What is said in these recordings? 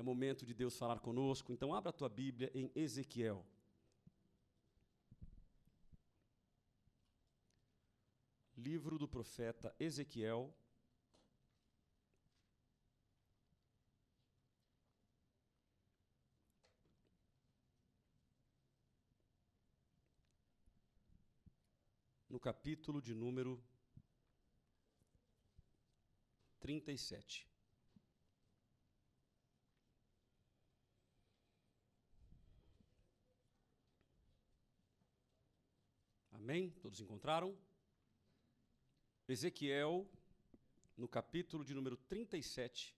É momento de Deus falar conosco. Então, abra a tua Bíblia em Ezequiel. Livro do profeta Ezequiel. No capítulo de número 37. Amém? Todos encontraram? Ezequiel, no capítulo de número 37,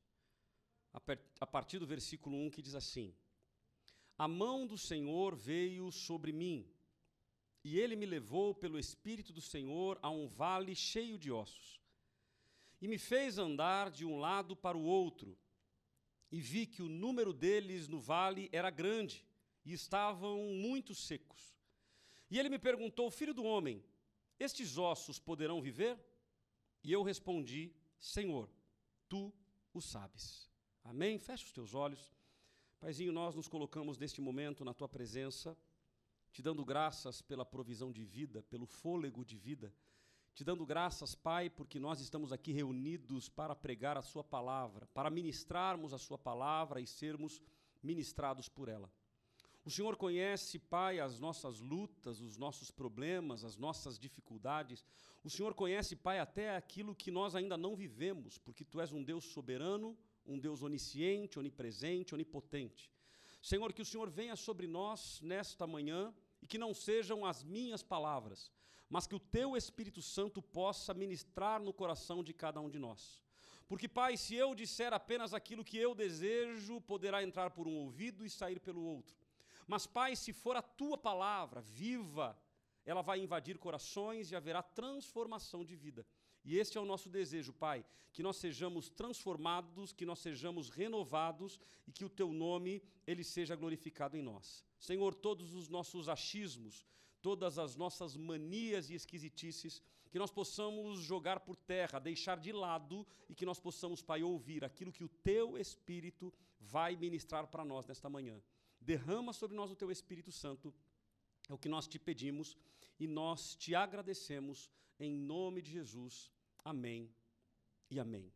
a partir do versículo 1, que diz assim: A mão do Senhor veio sobre mim, e ele me levou pelo Espírito do Senhor a um vale cheio de ossos e me fez andar de um lado para o outro, e vi que o número deles no vale era grande, e estavam muito secos. E ele me perguntou: Filho do homem, estes ossos poderão viver? E eu respondi: Senhor, tu o sabes. Amém? Feche os teus olhos. Paizinho, nós nos colocamos neste momento na tua presença, te dando graças pela provisão de vida, pelo fôlego de vida te dando graças, Pai, porque nós estamos aqui reunidos para pregar a Sua palavra, para ministrarmos a Sua palavra e sermos ministrados por ela. O Senhor conhece, Pai, as nossas lutas, os nossos problemas, as nossas dificuldades. O Senhor conhece, Pai, até aquilo que nós ainda não vivemos, porque Tu és um Deus soberano, um Deus onisciente, onipresente, onipotente. Senhor, que o Senhor venha sobre nós nesta manhã e que não sejam as minhas palavras, mas que o teu Espírito Santo possa ministrar no coração de cada um de nós. Porque, Pai, se eu disser apenas aquilo que eu desejo, poderá entrar por um ouvido e sair pelo outro. Mas, Pai, se for a tua palavra viva, ela vai invadir corações e haverá transformação de vida. E este é o nosso desejo, Pai, que nós sejamos transformados, que nós sejamos renovados e que o teu nome ele seja glorificado em nós. Senhor, todos os nossos achismos, todas as nossas manias e esquisitices, que nós possamos jogar por terra, deixar de lado e que nós possamos, Pai, ouvir aquilo que o Teu Espírito vai ministrar para nós nesta manhã. Derrama sobre nós o Teu Espírito Santo, é o que nós te pedimos e nós te agradecemos em nome de Jesus. Amém e amém.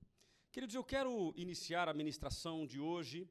Queridos, eu quero iniciar a ministração de hoje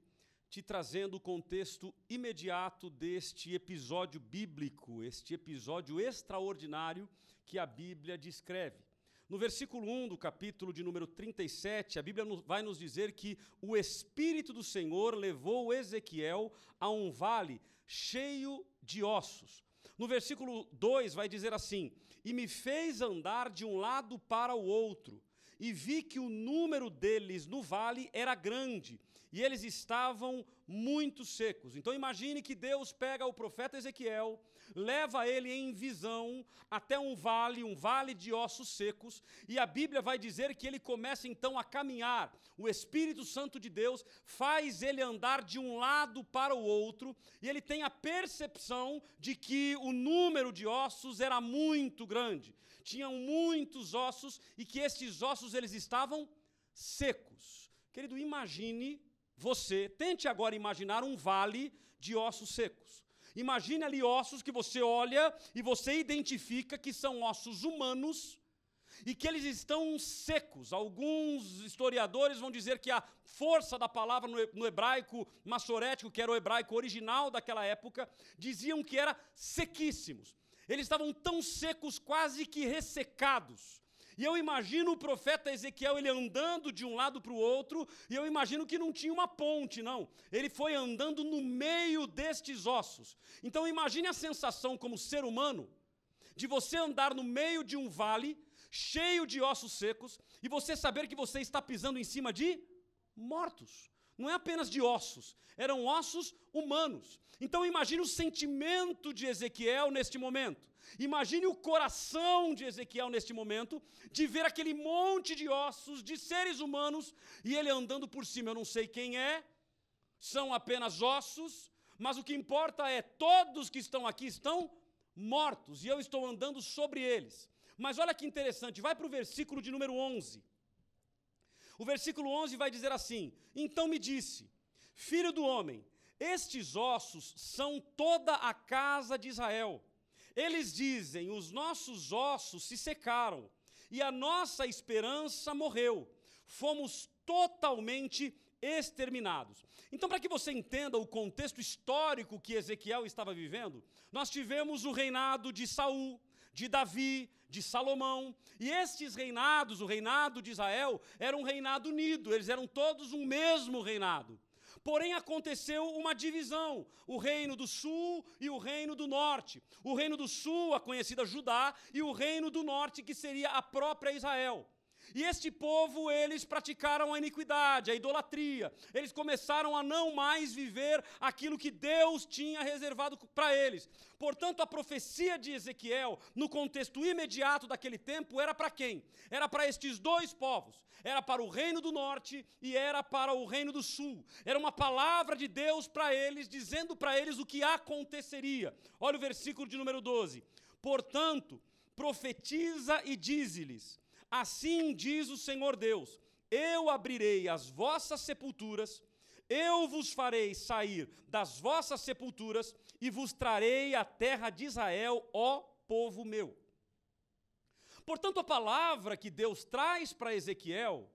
te trazendo o contexto imediato deste episódio bíblico, este episódio extraordinário que a Bíblia descreve. No versículo 1 do capítulo de número 37, a Bíblia vai nos dizer que o Espírito do Senhor levou Ezequiel a um vale cheio de ossos. No versículo 2 vai dizer assim: E me fez andar de um lado para o outro, e vi que o número deles no vale era grande, e eles estavam muito secos. Então imagine que Deus pega o profeta Ezequiel, leva ele em visão até um vale, um vale de ossos secos, e a Bíblia vai dizer que ele começa então a caminhar. O Espírito Santo de Deus faz ele andar de um lado para o outro, e ele tem a percepção de que o número de ossos era muito grande. Tinham muitos ossos e que estes ossos eles estavam secos. Querido, imagine você, tente agora imaginar um vale de ossos secos. Imagine ali ossos que você olha e você identifica que são ossos humanos e que eles estão secos. Alguns historiadores vão dizer que a força da palavra no hebraico massorético, que era o hebraico original daquela época, diziam que era sequíssimos. Eles estavam tão secos, quase que ressecados. E eu imagino o profeta Ezequiel ele andando de um lado para o outro, e eu imagino que não tinha uma ponte, não. Ele foi andando no meio destes ossos. Então imagine a sensação como ser humano de você andar no meio de um vale cheio de ossos secos e você saber que você está pisando em cima de mortos. Não é apenas de ossos, eram ossos humanos. Então imagine o sentimento de Ezequiel neste momento. Imagine o coração de Ezequiel neste momento, de ver aquele monte de ossos, de seres humanos, e ele andando por cima. Eu não sei quem é, são apenas ossos, mas o que importa é: todos que estão aqui estão mortos, e eu estou andando sobre eles. Mas olha que interessante, vai para o versículo de número 11. O versículo 11 vai dizer assim: Então me disse, Filho do homem, estes ossos são toda a casa de Israel. Eles dizem: os nossos ossos se secaram e a nossa esperança morreu. Fomos totalmente exterminados. Então, para que você entenda o contexto histórico que Ezequiel estava vivendo, nós tivemos o reinado de Saul, de Davi, de Salomão, e estes reinados, o reinado de Israel, era um reinado unido, eles eram todos um mesmo reinado. Porém, aconteceu uma divisão: o reino do sul e o reino do norte. O reino do sul, a conhecida Judá, e o reino do norte, que seria a própria Israel. E este povo, eles praticaram a iniquidade, a idolatria. Eles começaram a não mais viver aquilo que Deus tinha reservado para eles. Portanto, a profecia de Ezequiel, no contexto imediato daquele tempo, era para quem? Era para estes dois povos. Era para o reino do norte e era para o reino do sul. Era uma palavra de Deus para eles, dizendo para eles o que aconteceria. Olha o versículo de número 12. Portanto, profetiza e dize-lhes Assim diz o Senhor Deus: Eu abrirei as vossas sepulturas, eu vos farei sair das vossas sepulturas e vos trarei a terra de Israel, ó povo meu. Portanto, a palavra que Deus traz para Ezequiel,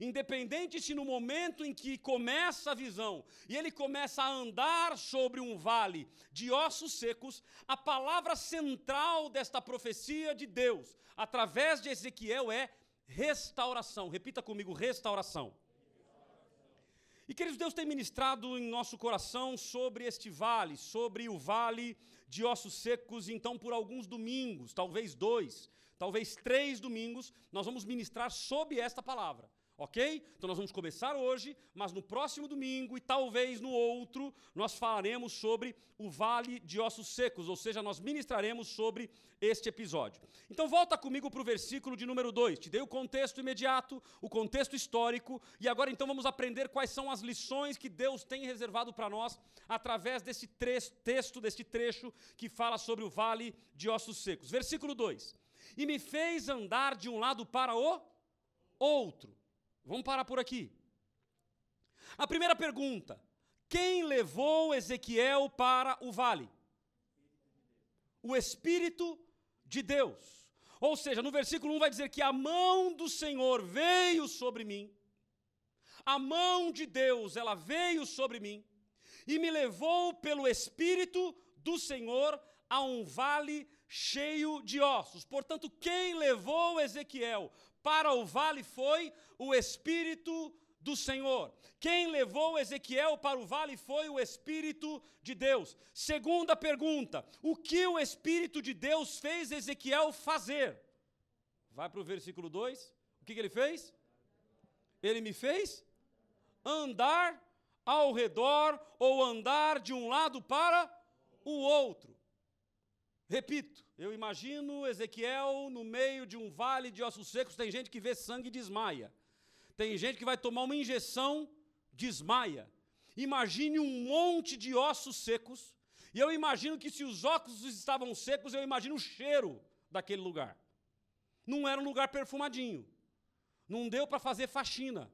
independente se no momento em que começa a visão e ele começa a andar sobre um vale de ossos secos, a palavra central desta profecia de Deus, através de Ezequiel, é restauração. Repita comigo: restauração. E queridos, Deus tem ministrado em nosso coração sobre este vale, sobre o vale de ossos secos, então por alguns domingos, talvez dois, talvez três domingos, nós vamos ministrar sobre esta palavra. Ok? Então nós vamos começar hoje, mas no próximo domingo e talvez no outro, nós falaremos sobre o vale de ossos secos, ou seja, nós ministraremos sobre este episódio. Então volta comigo para o versículo de número 2. Te dei o contexto imediato, o contexto histórico, e agora então vamos aprender quais são as lições que Deus tem reservado para nós através desse texto, deste trecho que fala sobre o vale de ossos secos. Versículo 2. E me fez andar de um lado para o outro Vamos parar por aqui. A primeira pergunta: quem levou Ezequiel para o vale? O Espírito de Deus. Ou seja, no versículo 1 vai dizer que a mão do Senhor veio sobre mim. A mão de Deus, ela veio sobre mim e me levou pelo Espírito do Senhor a um vale cheio de ossos. Portanto, quem levou Ezequiel para o vale foi o Espírito do Senhor. Quem levou Ezequiel para o vale foi o Espírito de Deus. Segunda pergunta: o que o Espírito de Deus fez Ezequiel fazer? Vai para o versículo 2. O que, que ele fez? Ele me fez andar ao redor ou andar de um lado para o outro. Repito, eu imagino Ezequiel no meio de um vale de ossos secos, tem gente que vê sangue e desmaia. Tem gente que vai tomar uma injeção, desmaia. Imagine um monte de ossos secos, e eu imagino que se os ossos estavam secos, eu imagino o cheiro daquele lugar. Não era um lugar perfumadinho. Não deu para fazer faxina,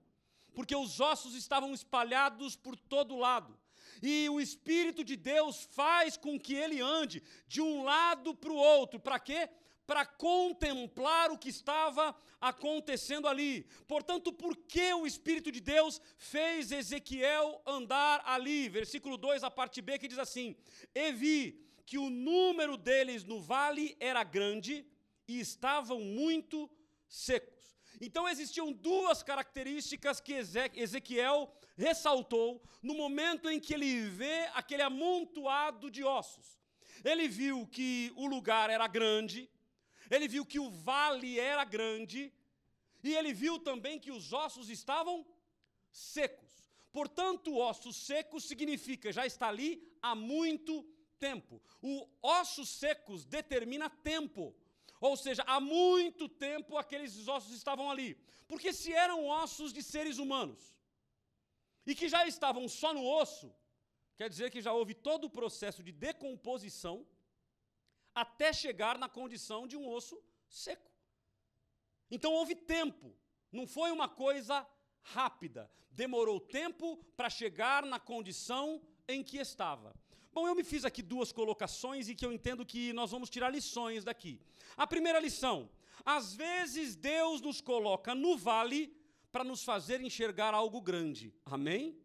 porque os ossos estavam espalhados por todo lado. E o Espírito de Deus faz com que ele ande de um lado para o outro. Para quê? Para contemplar o que estava acontecendo ali. Portanto, por que o Espírito de Deus fez Ezequiel andar ali? Versículo 2, a parte B, que diz assim: E vi que o número deles no vale era grande e estavam muito secos. Então existiam duas características que Ezequiel ressaltou no momento em que ele vê aquele amontoado de ossos. Ele viu que o lugar era grande, ele viu que o vale era grande, e ele viu também que os ossos estavam secos. Portanto, ossos secos significa já está ali há muito tempo. O ossos secos determina tempo. Ou seja, há muito tempo aqueles ossos estavam ali. Porque se eram ossos de seres humanos e que já estavam só no osso, quer dizer que já houve todo o processo de decomposição até chegar na condição de um osso seco. Então houve tempo, não foi uma coisa rápida. Demorou tempo para chegar na condição em que estava. Bom, eu me fiz aqui duas colocações e que eu entendo que nós vamos tirar lições daqui. A primeira lição: às vezes Deus nos coloca no vale para nos fazer enxergar algo grande. Amém?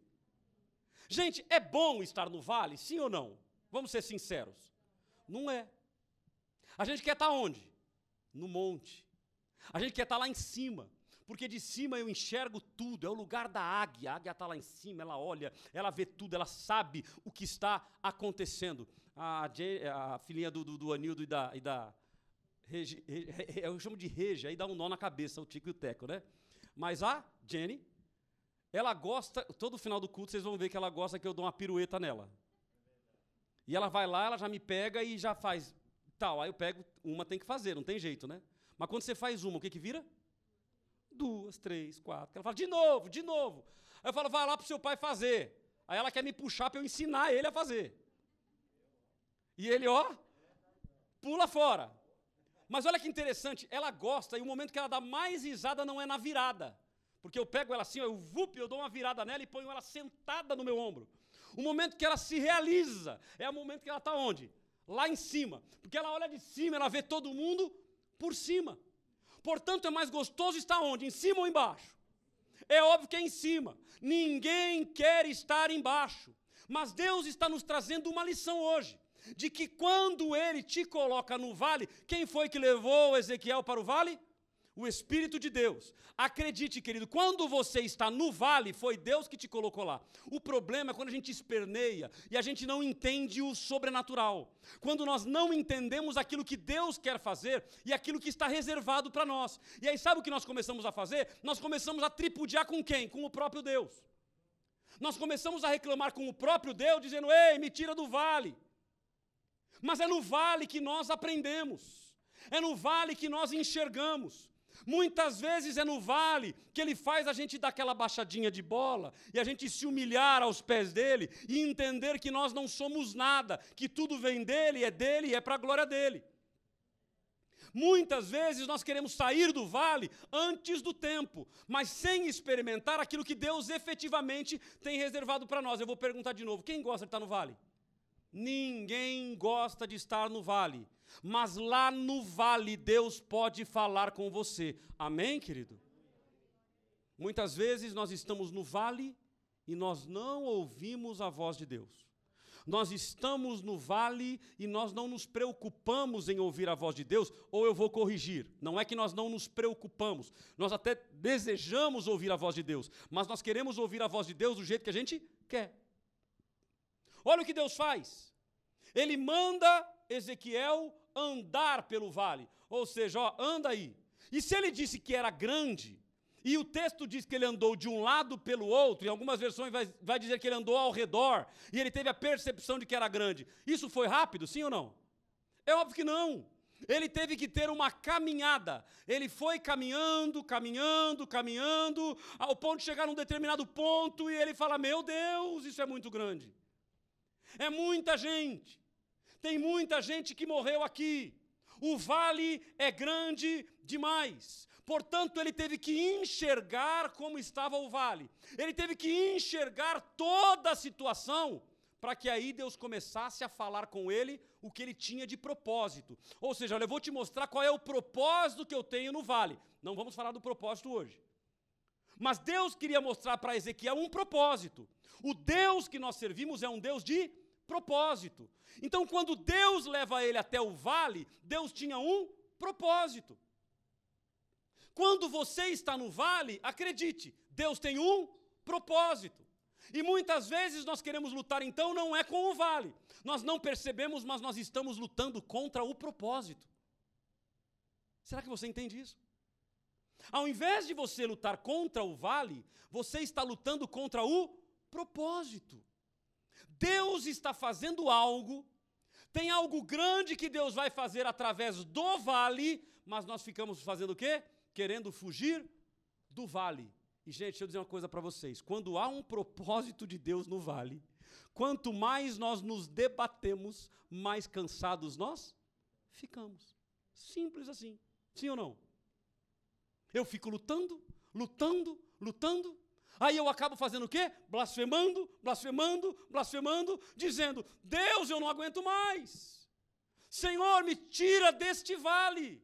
Gente, é bom estar no vale, sim ou não? Vamos ser sinceros. Não é. A gente quer estar onde? No monte. A gente quer estar lá em cima. Porque de cima eu enxergo tudo, é o lugar da águia. A águia está lá em cima, ela olha, ela vê tudo, ela sabe o que está acontecendo. A, a filhinha do, do, do Anildo e da. E da Regi, eu chamo de Regia, aí dá um nó na cabeça, o Tico e o Teco, né? Mas a Jenny, ela gosta, todo final do culto vocês vão ver que ela gosta que eu dou uma pirueta nela. E ela vai lá, ela já me pega e já faz tal. Aí eu pego, uma tem que fazer, não tem jeito, né? Mas quando você faz uma, o que que vira? duas, três, quatro. Ela fala, de novo, de novo. Aí eu falo, vai lá para o seu pai fazer. Aí ela quer me puxar para eu ensinar ele a fazer. E ele, ó, pula fora. Mas olha que interessante, ela gosta, e o momento que ela dá mais risada não é na virada. Porque eu pego ela assim, eu, vup, eu dou uma virada nela e ponho ela sentada no meu ombro. O momento que ela se realiza é o momento que ela está onde? Lá em cima. Porque ela olha de cima, ela vê todo mundo por cima. Portanto, é mais gostoso estar onde? Em cima ou embaixo? É óbvio que é em cima. Ninguém quer estar embaixo. Mas Deus está nos trazendo uma lição hoje. De que quando Ele te coloca no vale, quem foi que levou Ezequiel para o vale? o Espírito de Deus. Acredite, querido, quando você está no vale, foi Deus que te colocou lá. O problema é quando a gente esperneia e a gente não entende o sobrenatural. Quando nós não entendemos aquilo que Deus quer fazer e aquilo que está reservado para nós. E aí, sabe o que nós começamos a fazer? Nós começamos a tripudiar com quem? Com o próprio Deus. Nós começamos a reclamar com o próprio Deus, dizendo: Ei, me tira do vale. Mas é no vale que nós aprendemos. É no vale que nós enxergamos. Muitas vezes é no vale que ele faz a gente dar aquela baixadinha de bola e a gente se humilhar aos pés dele e entender que nós não somos nada, que tudo vem dele, é dele e é para a glória dele. Muitas vezes nós queremos sair do vale antes do tempo, mas sem experimentar aquilo que Deus efetivamente tem reservado para nós. Eu vou perguntar de novo: quem gosta de estar no vale? Ninguém gosta de estar no vale mas lá no vale Deus pode falar com você. Amém, querido? Muitas vezes nós estamos no vale e nós não ouvimos a voz de Deus. Nós estamos no vale e nós não nos preocupamos em ouvir a voz de Deus, ou eu vou corrigir. Não é que nós não nos preocupamos, nós até desejamos ouvir a voz de Deus, mas nós queremos ouvir a voz de Deus do jeito que a gente quer. Olha o que Deus faz. Ele manda Ezequiel andar pelo vale. Ou seja, ó, anda aí. E se ele disse que era grande, e o texto diz que ele andou de um lado pelo outro, em algumas versões vai, vai dizer que ele andou ao redor, e ele teve a percepção de que era grande. Isso foi rápido, sim ou não? É óbvio que não. Ele teve que ter uma caminhada. Ele foi caminhando, caminhando, caminhando, ao ponto de chegar num determinado ponto e ele fala: Meu Deus, isso é muito grande. É muita gente. Tem muita gente que morreu aqui. O vale é grande demais. Portanto, ele teve que enxergar como estava o vale. Ele teve que enxergar toda a situação para que aí Deus começasse a falar com ele o que ele tinha de propósito. Ou seja, olha, eu vou te mostrar qual é o propósito que eu tenho no vale. Não vamos falar do propósito hoje. Mas Deus queria mostrar para Ezequiel um propósito. O Deus que nós servimos é um Deus de propósito. Então, quando Deus leva ele até o vale, Deus tinha um propósito. Quando você está no vale, acredite, Deus tem um propósito. E muitas vezes nós queremos lutar, então, não é com o vale. Nós não percebemos, mas nós estamos lutando contra o propósito. Será que você entende isso? Ao invés de você lutar contra o vale, você está lutando contra o propósito. Deus está fazendo algo, tem algo grande que Deus vai fazer através do vale, mas nós ficamos fazendo o quê? Querendo fugir do vale. E, gente, deixa eu dizer uma coisa para vocês: quando há um propósito de Deus no vale, quanto mais nós nos debatemos, mais cansados nós ficamos. Simples assim. Sim ou não? Eu fico lutando, lutando, lutando, Aí eu acabo fazendo o quê? Blasfemando, blasfemando, blasfemando, dizendo: Deus, eu não aguento mais. Senhor, me tira deste vale.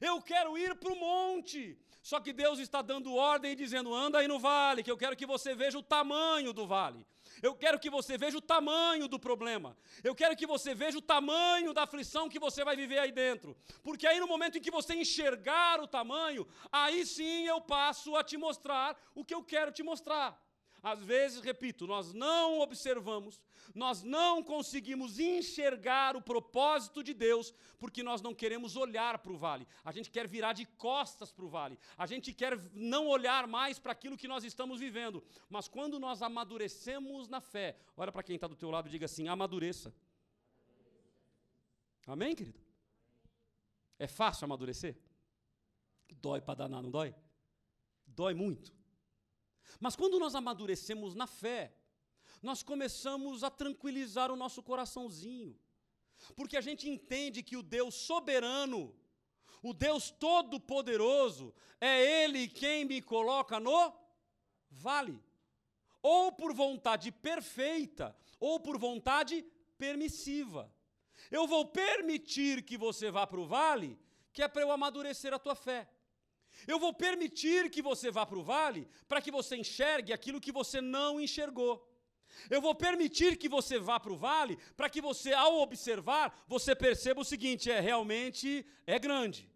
Eu quero ir para o monte. Só que Deus está dando ordem e dizendo: anda aí no vale, que eu quero que você veja o tamanho do vale. Eu quero que você veja o tamanho do problema. Eu quero que você veja o tamanho da aflição que você vai viver aí dentro. Porque aí no momento em que você enxergar o tamanho, aí sim eu passo a te mostrar o que eu quero te mostrar. Às vezes, repito, nós não observamos, nós não conseguimos enxergar o propósito de Deus, porque nós não queremos olhar para o vale. A gente quer virar de costas para o vale. A gente quer não olhar mais para aquilo que nós estamos vivendo. Mas quando nós amadurecemos na fé, olha para quem está do teu lado e diga assim: amadureça. Amém, querido? É fácil amadurecer? Dói para danar, não dói? Dói muito. Mas quando nós amadurecemos na fé, nós começamos a tranquilizar o nosso coraçãozinho, porque a gente entende que o Deus soberano, o Deus todo-poderoso, é Ele quem me coloca no vale, ou por vontade perfeita, ou por vontade permissiva. Eu vou permitir que você vá para o vale, que é para eu amadurecer a tua fé. Eu vou permitir que você vá para o vale para que você enxergue aquilo que você não enxergou. Eu vou permitir que você vá para o vale para que você, ao observar, você perceba o seguinte: é realmente é grande.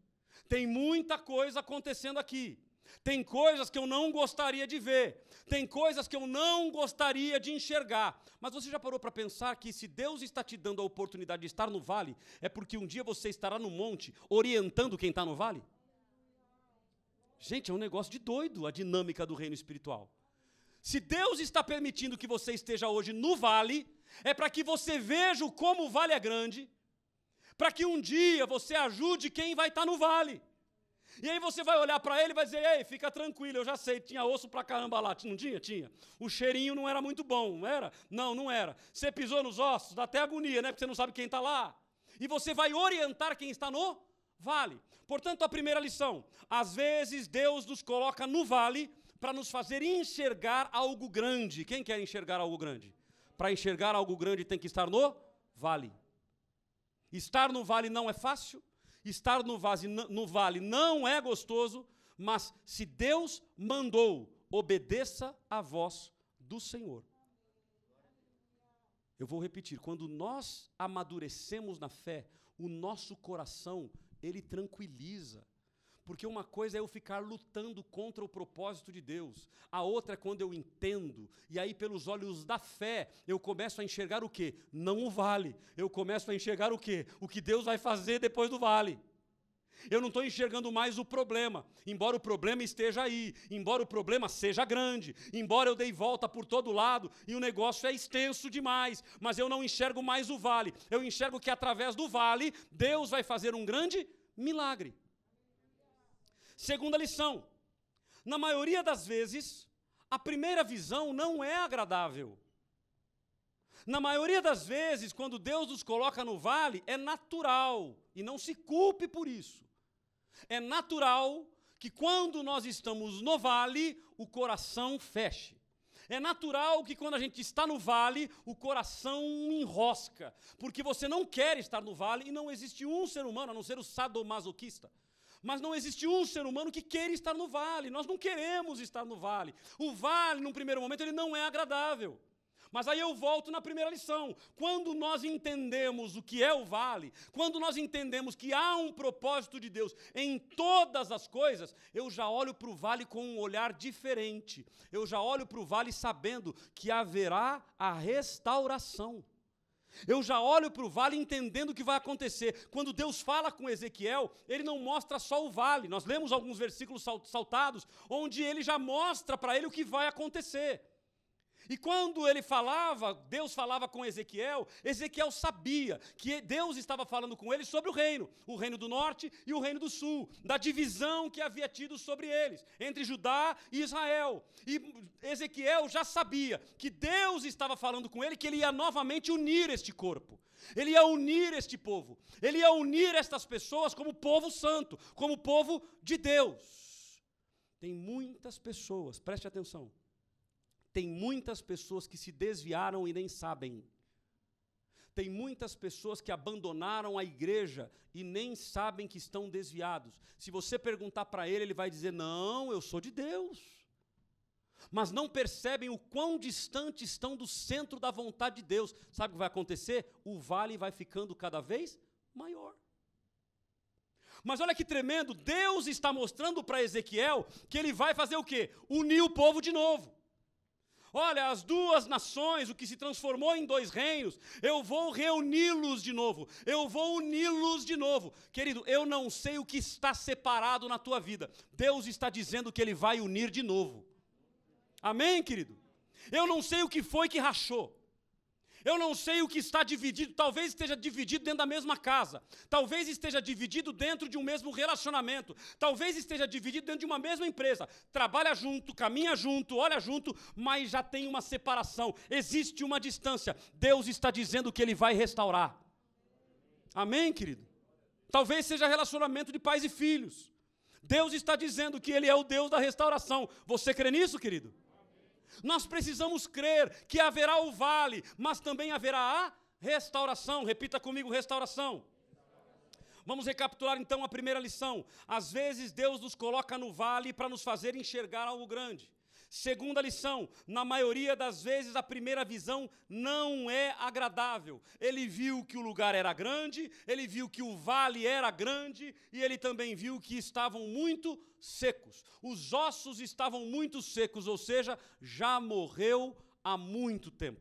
Tem muita coisa acontecendo aqui. Tem coisas que eu não gostaria de ver. Tem coisas que eu não gostaria de enxergar. Mas você já parou para pensar que se Deus está te dando a oportunidade de estar no vale, é porque um dia você estará no monte orientando quem está no vale? Gente, é um negócio de doido a dinâmica do reino espiritual. Se Deus está permitindo que você esteja hoje no vale, é para que você veja como o vale é grande, para que um dia você ajude quem vai estar no vale. E aí você vai olhar para ele e vai dizer: Ei, fica tranquilo, eu já sei, tinha osso pra caramba lá. Não tinha? Tinha. O cheirinho não era muito bom, não era? Não, não era. Você pisou nos ossos, dá até agonia, né? Porque você não sabe quem está lá. E você vai orientar quem está no vale. Portanto, a primeira lição: às vezes Deus nos coloca no vale para nos fazer enxergar algo grande. Quem quer enxergar algo grande? Para enxergar algo grande tem que estar no vale. Estar no vale não é fácil, estar no, vale, no vale não é gostoso, mas se Deus mandou, obedeça a voz do Senhor. Eu vou repetir: quando nós amadurecemos na fé, o nosso coração ele tranquiliza. Porque uma coisa é eu ficar lutando contra o propósito de Deus, a outra é quando eu entendo, e aí pelos olhos da fé, eu começo a enxergar o quê? Não o vale. Eu começo a enxergar o quê? O que Deus vai fazer depois do vale. Eu não estou enxergando mais o problema, embora o problema esteja aí, embora o problema seja grande, embora eu dei volta por todo lado e o negócio é extenso demais, mas eu não enxergo mais o vale. Eu enxergo que através do vale, Deus vai fazer um grande milagre. Segunda lição: na maioria das vezes, a primeira visão não é agradável. Na maioria das vezes, quando Deus nos coloca no vale, é natural, e não se culpe por isso. É natural que quando nós estamos no vale, o coração feche. É natural que quando a gente está no vale, o coração enrosca, porque você não quer estar no vale e não existe um ser humano, a não ser o sadomasoquista. Mas não existe um ser humano que queira estar no vale. Nós não queremos estar no vale. O vale, num primeiro momento, ele não é agradável. Mas aí eu volto na primeira lição. Quando nós entendemos o que é o vale, quando nós entendemos que há um propósito de Deus em todas as coisas, eu já olho para o vale com um olhar diferente. Eu já olho para o vale sabendo que haverá a restauração. Eu já olho para o vale entendendo o que vai acontecer. Quando Deus fala com Ezequiel, ele não mostra só o vale. Nós lemos alguns versículos saltados, onde ele já mostra para ele o que vai acontecer. E quando ele falava, Deus falava com Ezequiel, Ezequiel sabia que Deus estava falando com ele sobre o reino, o reino do norte e o reino do sul, da divisão que havia tido sobre eles, entre Judá e Israel. E Ezequiel já sabia que Deus estava falando com ele, que ele ia novamente unir este corpo. Ele ia unir este povo. Ele ia unir estas pessoas como povo santo, como povo de Deus. Tem muitas pessoas, preste atenção Tem muitas pessoas que se desviaram e nem sabem. Tem muitas pessoas que abandonaram a igreja e nem sabem que estão desviados. Se você perguntar para ele, ele vai dizer: Não, eu sou de Deus. Mas não percebem o quão distante estão do centro da vontade de Deus. Sabe o que vai acontecer? O vale vai ficando cada vez maior. Mas olha que tremendo, Deus está mostrando para Ezequiel que ele vai fazer o quê? Unir o povo de novo. Olha, as duas nações, o que se transformou em dois reinos, eu vou reuni-los de novo, eu vou uni-los de novo. Querido, eu não sei o que está separado na tua vida, Deus está dizendo que Ele vai unir de novo. Amém, querido? Eu não sei o que foi que rachou. Eu não sei o que está dividido, talvez esteja dividido dentro da mesma casa, talvez esteja dividido dentro de um mesmo relacionamento, talvez esteja dividido dentro de uma mesma empresa. Trabalha junto, caminha junto, olha junto, mas já tem uma separação, existe uma distância. Deus está dizendo que Ele vai restaurar. Amém, querido? Talvez seja relacionamento de pais e filhos. Deus está dizendo que Ele é o Deus da restauração. Você crê nisso, querido? Nós precisamos crer que haverá o vale, mas também haverá a restauração. Repita comigo: restauração. Vamos recapitular então a primeira lição. Às vezes Deus nos coloca no vale para nos fazer enxergar algo grande. Segunda lição: na maioria das vezes a primeira visão não é agradável. Ele viu que o lugar era grande, ele viu que o vale era grande e ele também viu que estavam muito secos. Os ossos estavam muito secos, ou seja, já morreu há muito tempo.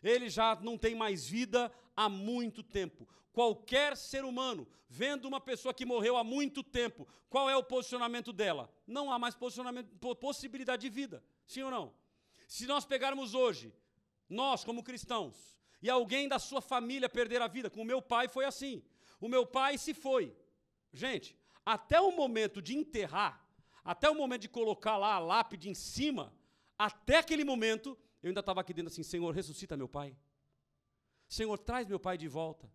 Ele já não tem mais vida há muito tempo. Qualquer ser humano, vendo uma pessoa que morreu há muito tempo, qual é o posicionamento dela? Não há mais posicionamento, possibilidade de vida. Sim ou não? Se nós pegarmos hoje, nós como cristãos, e alguém da sua família perder a vida, com o meu pai foi assim. O meu pai se foi. Gente, até o momento de enterrar, até o momento de colocar lá a lápide em cima, até aquele momento, eu ainda estava aqui dentro assim: Senhor, ressuscita meu pai. Senhor, traz meu pai de volta.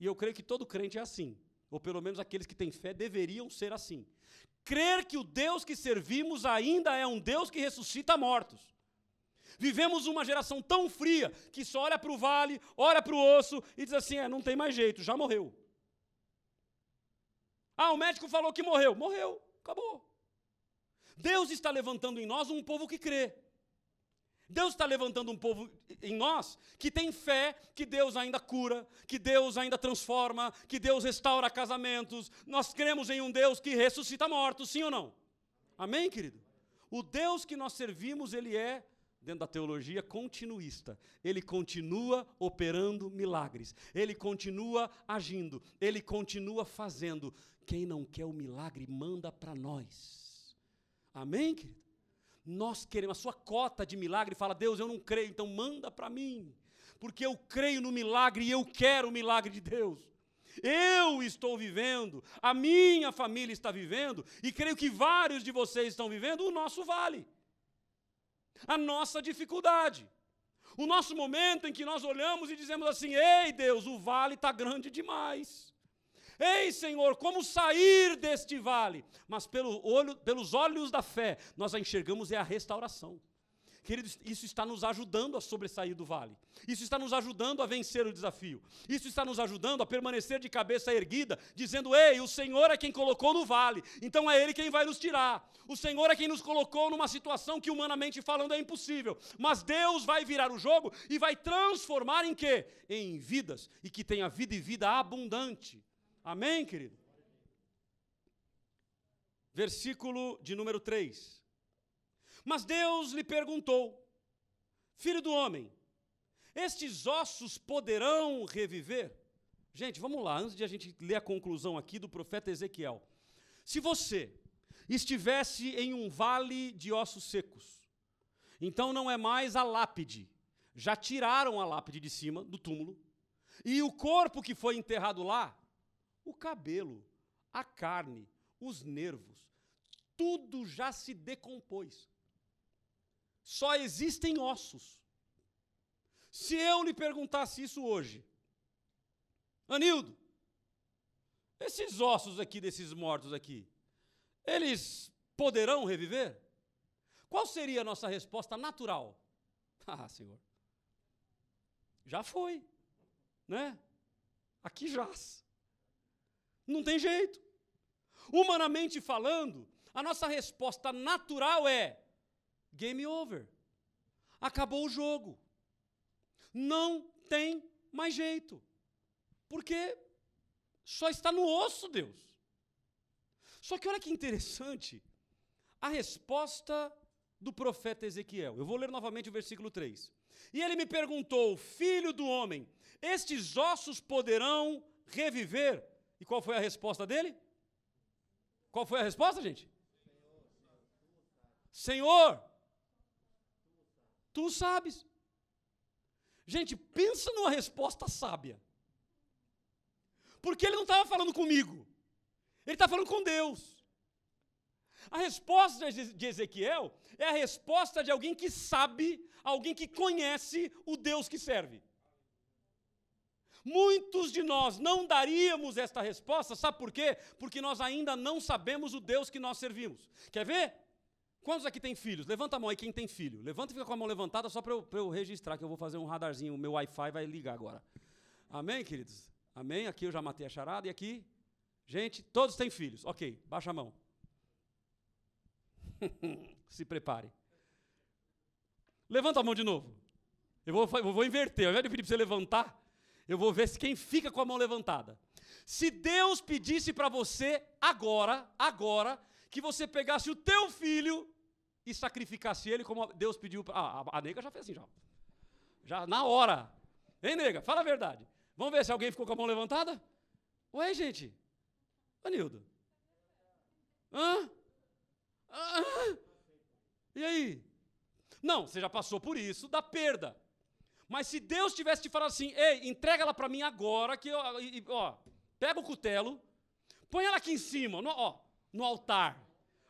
E eu creio que todo crente é assim, ou pelo menos aqueles que têm fé deveriam ser assim crer que o Deus que servimos ainda é um Deus que ressuscita mortos. Vivemos uma geração tão fria que só olha para o vale, olha para o osso e diz assim: é, não tem mais jeito, já morreu. Ah, o médico falou que morreu. Morreu, acabou. Deus está levantando em nós um povo que crê. Deus está levantando um povo em nós que tem fé que Deus ainda cura, que Deus ainda transforma, que Deus restaura casamentos. Nós cremos em um Deus que ressuscita mortos, sim ou não? Amém, querido? O Deus que nós servimos, ele é, dentro da teologia, continuista. Ele continua operando milagres, ele continua agindo, ele continua fazendo. Quem não quer o milagre, manda para nós. Amém, querido? Nós queremos a sua cota de milagre. Fala, Deus, eu não creio, então manda para mim. Porque eu creio no milagre e eu quero o milagre de Deus. Eu estou vivendo, a minha família está vivendo, e creio que vários de vocês estão vivendo o nosso vale, a nossa dificuldade, o nosso momento em que nós olhamos e dizemos assim: Ei Deus, o vale está grande demais. Ei, Senhor, como sair deste vale? Mas pelo olho, pelos olhos da fé, nós a enxergamos é a restauração. Queridos, isso está nos ajudando a sobressair do vale. Isso está nos ajudando a vencer o desafio. Isso está nos ajudando a permanecer de cabeça erguida, dizendo: Ei, o Senhor é quem colocou no vale, então é Ele quem vai nos tirar. O Senhor é quem nos colocou numa situação que, humanamente falando, é impossível. Mas Deus vai virar o jogo e vai transformar em quê? Em vidas, e que tenha vida e vida abundante. Amém, querido? Versículo de número 3. Mas Deus lhe perguntou: Filho do homem, estes ossos poderão reviver? Gente, vamos lá, antes de a gente ler a conclusão aqui do profeta Ezequiel. Se você estivesse em um vale de ossos secos, então não é mais a lápide, já tiraram a lápide de cima do túmulo, e o corpo que foi enterrado lá o cabelo, a carne, os nervos, tudo já se decompôs. Só existem ossos. Se eu lhe perguntasse isso hoje, Anildo, esses ossos aqui desses mortos aqui, eles poderão reviver? Qual seria a nossa resposta natural? Ah, Senhor. Já foi, né? Aqui jaz. Não tem jeito. Humanamente falando, a nossa resposta natural é: game over. Acabou o jogo. Não tem mais jeito. Porque só está no osso, Deus. Só que olha que interessante a resposta do profeta Ezequiel. Eu vou ler novamente o versículo 3. E ele me perguntou: Filho do homem, estes ossos poderão reviver? E qual foi a resposta dele? Qual foi a resposta, gente? Senhor, tu sabes. Gente, pensa numa resposta sábia. Porque ele não estava falando comigo, ele está falando com Deus. A resposta de Ezequiel é a resposta de alguém que sabe, alguém que conhece o Deus que serve. Muitos de nós não daríamos esta resposta, sabe por quê? Porque nós ainda não sabemos o Deus que nós servimos. Quer ver? Quantos aqui tem filhos? Levanta a mão aí quem tem filho. Levanta e fica com a mão levantada só para eu, eu, registrar, que eu vou fazer um radarzinho, o meu Wi-Fi vai ligar agora. Amém, queridos? Amém? Aqui eu já matei a charada e aqui, gente, todos têm filhos. Ok, baixa a mão. Se prepare. Levanta a mão de novo. Eu vou, eu vou inverter. Ao invés de pedir para você levantar, eu vou ver se quem fica com a mão levantada. Se Deus pedisse para você agora, agora, que você pegasse o teu filho e sacrificasse ele como Deus pediu. Ah, a, a nega já fez assim, já. Já na hora. Hein, nega? Fala a verdade. Vamos ver se alguém ficou com a mão levantada? Ué, gente. Anildo. Hã? Hã? E aí? Não, você já passou por isso da perda. Mas se Deus tivesse te falado assim, ei, entrega ela para mim agora, que eu, ó, pega o cutelo, põe ela aqui em cima, no, ó, no altar.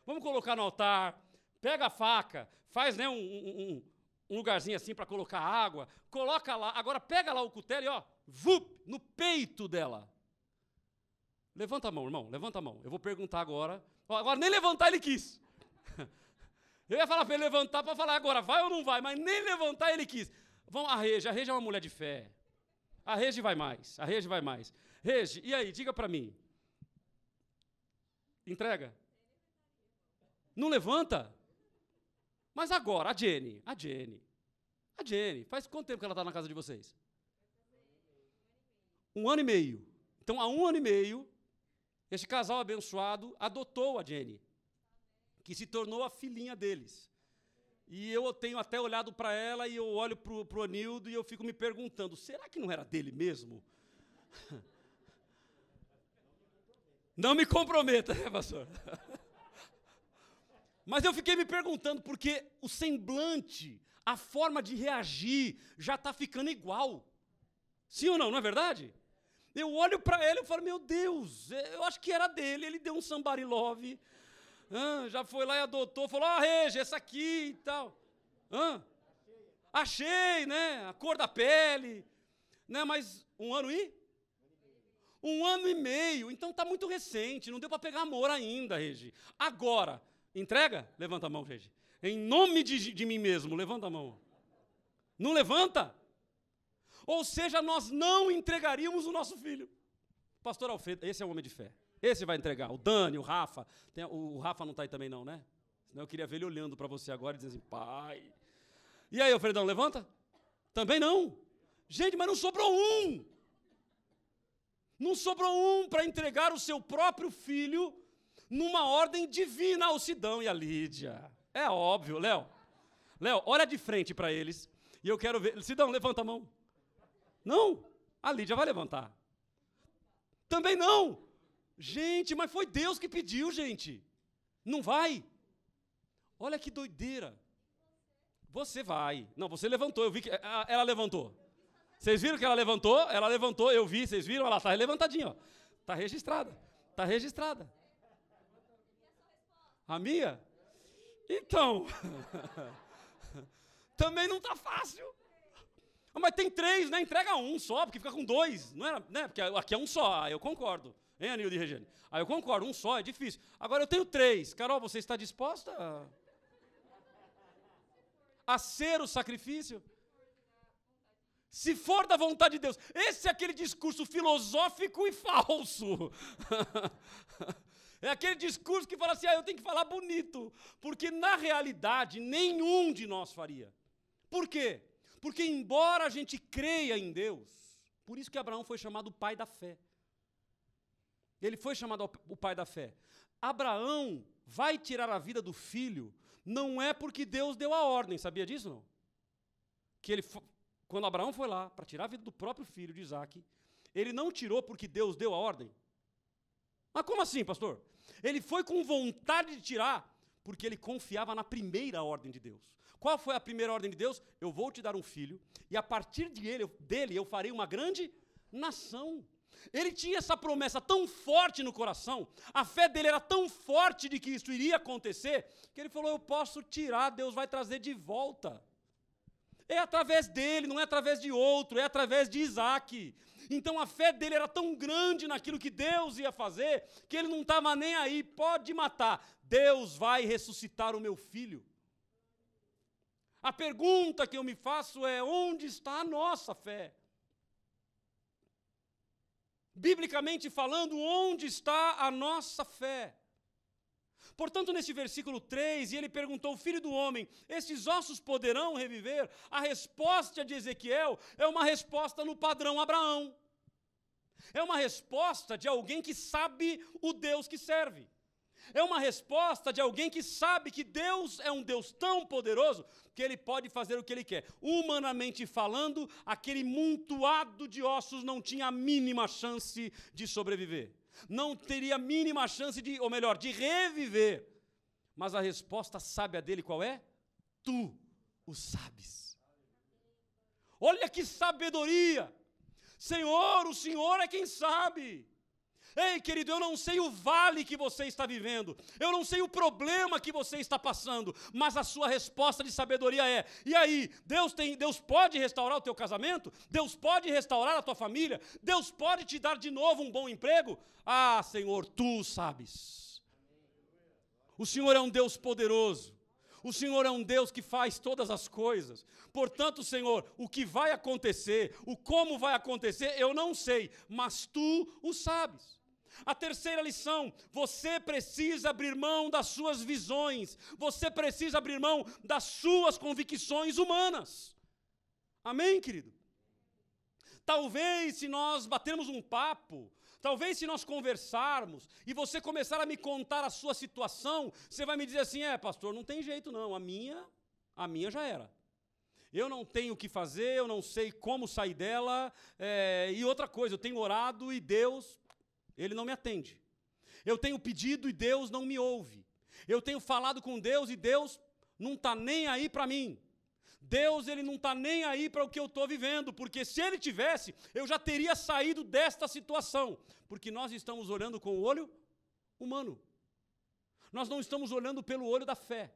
Vamos colocar no altar, pega a faca, faz né, um, um, um lugarzinho assim para colocar água, coloca lá, agora pega lá o cutelo e ó, vup, no peito dela. Levanta a mão, irmão, levanta a mão. Eu vou perguntar agora. Agora nem levantar ele quis. Eu ia falar para ele levantar para falar agora, vai ou não vai, mas nem levantar ele quis. Vamos, a Rege, a Rege é uma mulher de fé. A Rege vai mais, a Rege vai mais. Rege, e aí, diga para mim. Entrega. Não levanta? Mas agora, a Jenny, a Jenny. A Jenny, faz quanto tempo que ela está na casa de vocês? Um ano e meio. Então, há um ano e meio, esse casal abençoado adotou a Jenny, que se tornou a filhinha deles. E eu tenho até olhado para ela e eu olho para o Anildo e eu fico me perguntando: será que não era dele mesmo? Não me comprometa, né, pastor? Mas eu fiquei me perguntando, porque o semblante, a forma de reagir, já está ficando igual. Sim ou não, não é verdade? Eu olho para ele e falo, meu Deus, eu acho que era dele, ele deu um somebody love, ah, já foi lá e adotou, falou, ah, Rege, essa aqui e tal. Ah, achei, né, a cor da pele, né, mas um ano e? Um ano e meio, então está muito recente, não deu para pegar amor ainda, Regi. Agora, Entrega? Levanta a mão, gente. Em nome de, de mim mesmo, levanta a mão. Não levanta? Ou seja, nós não entregaríamos o nosso filho. Pastor Alfredo, esse é um homem de fé. Esse vai entregar. O Dani, o Rafa. Tem, o, o, Rafa não está aí também, não, né? Senão eu queria ver ele olhando para você agora e dizendo assim, pai. E aí, Alfredão, levanta? Também não. Gente, mas não sobrou um. Não sobrou um para entregar o seu próprio filho numa ordem divina ao Sidão e a Lídia. É óbvio, Léo. Léo, olha de frente para eles e eu quero ver. Sidão, levanta a mão. Não, a Lídia vai levantar. Também não. Gente, mas foi Deus que pediu, gente. Não vai? Olha que doideira. Você vai. Não, você levantou, eu vi que ela levantou. Vocês viram que ela levantou? Ela levantou, eu vi, vocês viram? Ela está levantadinha, ó. Está registrada. Está registrada. A minha? Então, também não está fácil. Ah, mas tem três, né? Entrega um só, porque fica com dois. Não era, né? Porque aqui é um só, eu concordo. Hein, Anil de Regine? Aí eu concordo, um só é difícil. Agora eu tenho três. Carol, você está disposta? a ser o sacrifício? Se for da vontade de Deus. Esse é aquele discurso filosófico e falso. é aquele discurso que fala assim: ah, eu tenho que falar bonito. Porque na realidade, nenhum de nós faria. Por quê? Porque, embora a gente creia em Deus, por isso que Abraão foi chamado pai da fé. Ele foi chamado o pai da fé. Abraão vai tirar a vida do filho, não é porque Deus deu a ordem, sabia disso não? Que ele, quando Abraão foi lá para tirar a vida do próprio filho de Isaac, ele não tirou porque Deus deu a ordem. Mas como assim, pastor? Ele foi com vontade de tirar, porque ele confiava na primeira ordem de Deus. Qual foi a primeira ordem de Deus? Eu vou te dar um filho, e a partir de ele, dele eu farei uma grande nação. Ele tinha essa promessa tão forte no coração, a fé dele era tão forte de que isso iria acontecer, que ele falou: Eu posso tirar, Deus vai trazer de volta. É através dele, não é através de outro, é através de Isaac. Então a fé dele era tão grande naquilo que Deus ia fazer, que ele não estava nem aí, pode matar, Deus vai ressuscitar o meu filho. A pergunta que eu me faço é: onde está a nossa fé? Biblicamente falando, onde está a nossa fé? Portanto, nesse versículo 3, e ele perguntou: Filho do homem, esses ossos poderão reviver? A resposta de Ezequiel é uma resposta no padrão Abraão. É uma resposta de alguém que sabe o Deus que serve. É uma resposta de alguém que sabe que Deus é um Deus tão poderoso que ele pode fazer o que ele quer. Humanamente falando, aquele montuado de ossos não tinha a mínima chance de sobreviver. Não teria a mínima chance de, ou melhor, de reviver. Mas a resposta sábia dele qual é? Tu o sabes. Olha que sabedoria! Senhor, o Senhor é quem sabe. Ei, querido, eu não sei o vale que você está vivendo, eu não sei o problema que você está passando, mas a sua resposta de sabedoria é: e aí, Deus tem, Deus pode restaurar o teu casamento? Deus pode restaurar a tua família? Deus pode te dar de novo um bom emprego? Ah, Senhor, tu sabes. O Senhor é um Deus poderoso. O Senhor é um Deus que faz todas as coisas. Portanto, Senhor, o que vai acontecer, o como vai acontecer, eu não sei, mas tu o sabes. A terceira lição: você precisa abrir mão das suas visões, você precisa abrir mão das suas convicções humanas. Amém, querido? Talvez se nós batermos um papo, talvez se nós conversarmos e você começar a me contar a sua situação, você vai me dizer assim: é, pastor, não tem jeito não, a minha, a minha já era. Eu não tenho o que fazer, eu não sei como sair dela. É, e outra coisa, eu tenho orado e Deus ele não me atende. Eu tenho pedido e Deus não me ouve. Eu tenho falado com Deus e Deus não está nem aí para mim. Deus ele não está nem aí para o que eu estou vivendo, porque se ele tivesse, eu já teria saído desta situação, porque nós estamos olhando com o olho humano. Nós não estamos olhando pelo olho da fé.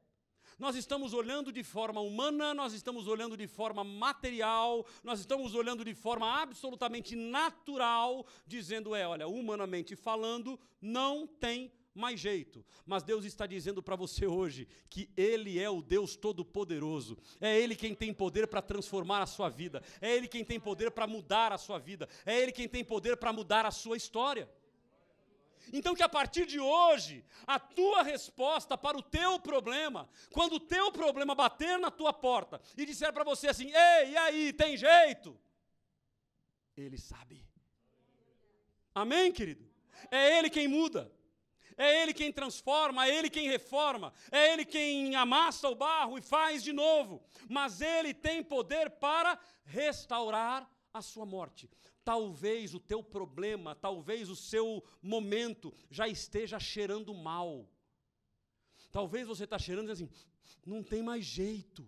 Nós estamos olhando de forma humana, nós estamos olhando de forma material, nós estamos olhando de forma absolutamente natural, dizendo: é, olha, humanamente falando, não tem mais jeito. Mas Deus está dizendo para você hoje que Ele é o Deus Todo-Poderoso. É Ele quem tem poder para transformar a sua vida. É Ele quem tem poder para mudar a sua vida. É Ele quem tem poder para mudar a sua história. Então, que a partir de hoje, a tua resposta para o teu problema, quando o teu problema bater na tua porta e disser para você assim: ei, e aí, tem jeito? Ele sabe. Amém, querido? É Ele quem muda. É Ele quem transforma, é Ele quem reforma, é Ele quem amassa o barro e faz de novo. Mas Ele tem poder para restaurar a sua morte. Talvez o teu problema, talvez o seu momento já esteja cheirando mal. Talvez você está cheirando assim, não tem mais jeito.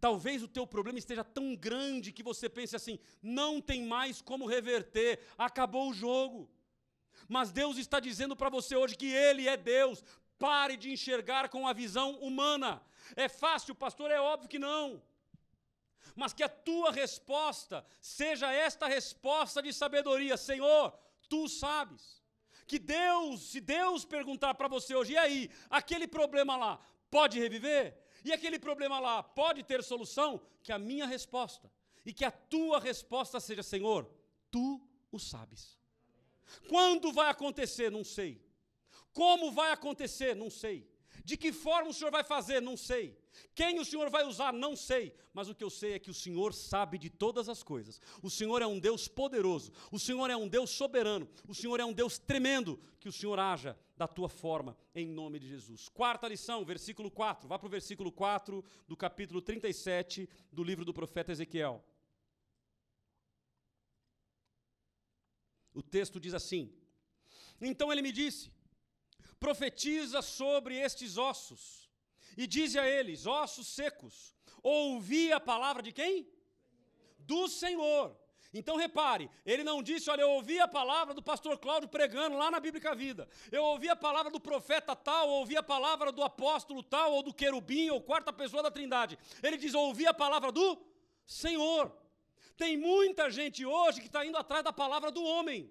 Talvez o teu problema esteja tão grande que você pense assim, não tem mais como reverter, acabou o jogo. Mas Deus está dizendo para você hoje que Ele é Deus. Pare de enxergar com a visão humana. É fácil, pastor? É óbvio que não mas que a tua resposta seja esta resposta de sabedoria: Senhor, tu sabes. Que Deus, se Deus perguntar para você hoje, e aí, aquele problema lá, pode reviver? E aquele problema lá pode ter solução? Que a minha resposta e que a tua resposta seja: Senhor, tu o sabes. Quando vai acontecer? Não sei. Como vai acontecer? Não sei. De que forma o Senhor vai fazer? Não sei. Quem o Senhor vai usar? Não sei. Mas o que eu sei é que o Senhor sabe de todas as coisas. O Senhor é um Deus poderoso. O Senhor é um Deus soberano. O Senhor é um Deus tremendo. Que o Senhor haja da tua forma, em nome de Jesus. Quarta lição, versículo 4. Vá para o versículo 4 do capítulo 37 do livro do profeta Ezequiel. O texto diz assim: Então ele me disse: Profetiza sobre estes ossos, e dize a eles: ossos secos, ouvi a palavra de quem? Do Senhor. Então repare, ele não disse, olha, eu ouvi a palavra do pastor Cláudio pregando lá na Bíblica Vida. Eu ouvi a palavra do profeta tal, ouvi a palavra do apóstolo tal, ou do querubim, ou quarta pessoa da trindade. Ele diz, ouvi a palavra do Senhor. Tem muita gente hoje que está indo atrás da palavra do homem.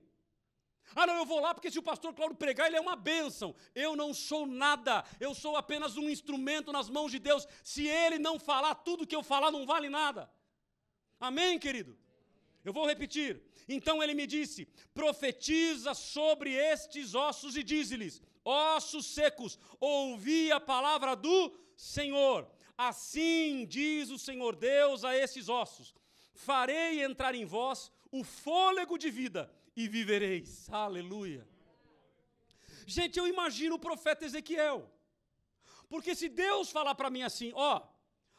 Ah, não, eu vou lá porque se o pastor Cláudio pregar, ele é uma bênção. Eu não sou nada, eu sou apenas um instrumento nas mãos de Deus. Se ele não falar, tudo que eu falar não vale nada. Amém, querido? Eu vou repetir. Então ele me disse: profetiza sobre estes ossos e dize-lhes: ossos secos, ouvi a palavra do Senhor. Assim diz o Senhor Deus a esses ossos: farei entrar em vós o fôlego de vida e vivereis. Aleluia. Gente, eu imagino o profeta Ezequiel. Porque se Deus falar para mim assim, ó,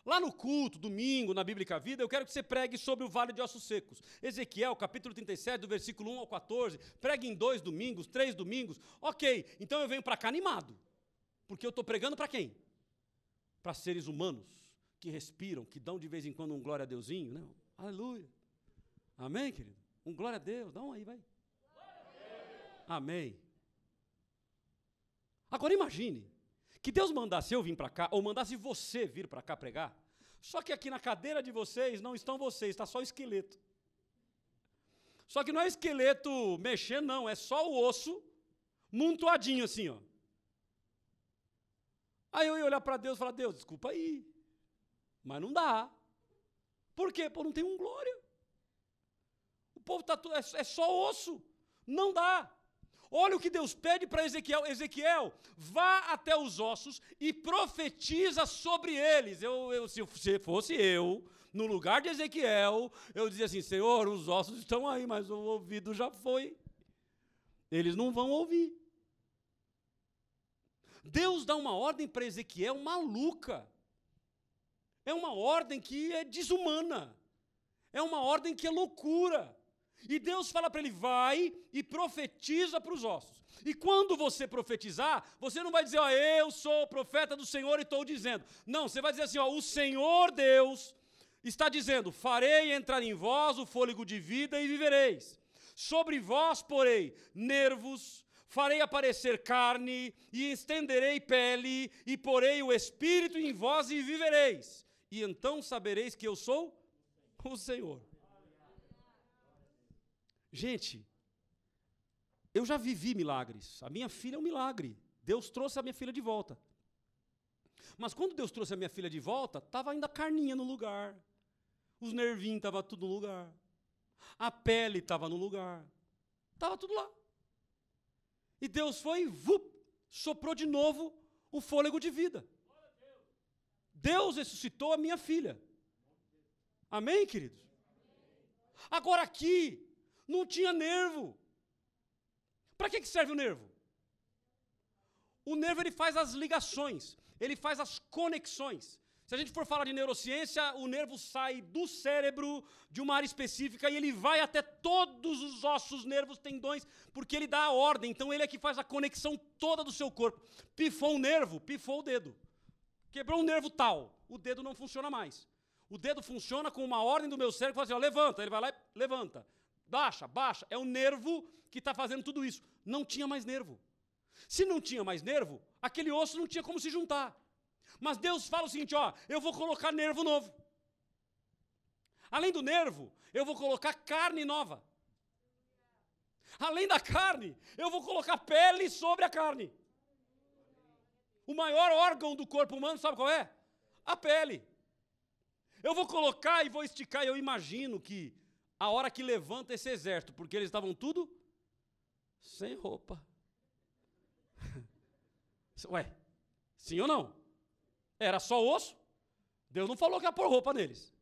lá no culto, domingo, na Bíblica Vida, eu quero que você pregue sobre o vale de ossos secos. Ezequiel, capítulo 37, do versículo 1 ao 14, pregue em dois domingos, três domingos. Ok, então eu venho para cá animado. Porque eu estou pregando para quem? Para seres humanos que respiram, que dão de vez em quando um glória a Deusinho, não? Aleluia. Amém, querido? Um glória a Deus, dá um aí, vai. Amém. Agora imagine que Deus mandasse eu vir para cá, ou mandasse você vir para cá pregar, só que aqui na cadeira de vocês não estão vocês, está só o esqueleto. Só que não é esqueleto mexendo, não, é só o osso montuadinho assim, ó. Aí eu ia olhar para Deus e falar, Deus, desculpa aí, mas não dá. Por quê? Pô, não tem um glória povo está é, é só osso. Não dá. Olha o que Deus pede para Ezequiel: Ezequiel, vá até os ossos e profetiza sobre eles. Eu, eu, se fosse eu, no lugar de Ezequiel, eu dizia assim: Senhor, os ossos estão aí, mas o ouvido já foi. Eles não vão ouvir. Deus dá uma ordem para Ezequiel maluca. É uma ordem que é desumana. É uma ordem que é loucura. E Deus fala para ele: vai e profetiza para os ossos. E quando você profetizar, você não vai dizer, ó, eu sou profeta do Senhor e estou dizendo. Não, você vai dizer assim, ó, o Senhor Deus está dizendo: farei entrar em vós o fôlego de vida e vivereis. Sobre vós porei nervos, farei aparecer carne, e estenderei pele, e porei o espírito em vós e vivereis. E então sabereis que eu sou o Senhor. Gente, eu já vivi milagres. A minha filha é um milagre. Deus trouxe a minha filha de volta. Mas quando Deus trouxe a minha filha de volta, estava ainda a carninha no lugar. Os nervinhos estavam tudo no lugar. A pele estava no lugar. Estava tudo lá. E Deus foi, vup, soprou de novo o fôlego de vida. Deus ressuscitou a minha filha. Amém, queridos? Agora aqui, não tinha nervo. Para que, que serve o nervo? O nervo ele faz as ligações, ele faz as conexões. Se a gente for falar de neurociência, o nervo sai do cérebro de uma área específica e ele vai até todos os ossos, nervos, tendões, porque ele dá a ordem. Então ele é que faz a conexão toda do seu corpo. Pifou um nervo, pifou o dedo. Quebrou um nervo tal, o dedo não funciona mais. O dedo funciona com uma ordem do meu cérebro, fala assim, ó, levanta, ele vai lá e levanta. Baixa, baixa. É o nervo que está fazendo tudo isso. Não tinha mais nervo. Se não tinha mais nervo, aquele osso não tinha como se juntar. Mas Deus fala o seguinte: ó, eu vou colocar nervo novo. Além do nervo, eu vou colocar carne nova. Além da carne, eu vou colocar pele sobre a carne. O maior órgão do corpo humano, sabe qual é? a pele. Eu vou colocar e vou esticar, eu imagino que a hora que levanta esse exército, porque eles estavam tudo sem roupa. Ué, sim ou não? Era só osso? Deus não falou que ia pôr roupa neles.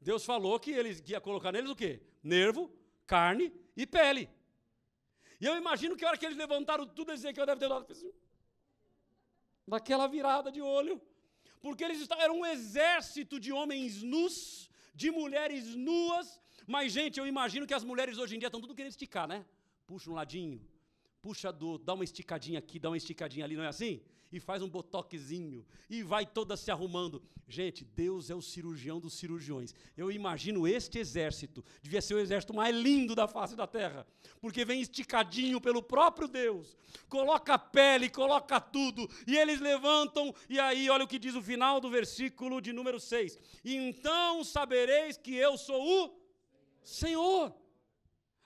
Deus falou que, eles, que ia colocar neles o quê? Nervo, carne e pele. E eu imagino que a hora que eles levantaram tudo, Ezequiel deve ter dado assim, daquela virada de olho. Porque eles estavam, era um exército de homens nus, de mulheres nuas. Mas, gente, eu imagino que as mulheres hoje em dia estão tudo querendo esticar, né? Puxa um ladinho, puxa do, dá uma esticadinha aqui, dá uma esticadinha ali, não é assim? E faz um botoquezinho, e vai toda se arrumando. Gente, Deus é o cirurgião dos cirurgiões. Eu imagino este exército, devia ser o exército mais lindo da face da terra, porque vem esticadinho pelo próprio Deus, coloca a pele, coloca tudo, e eles levantam, e aí olha o que diz o final do versículo de número 6. Então sabereis que eu sou o Senhor.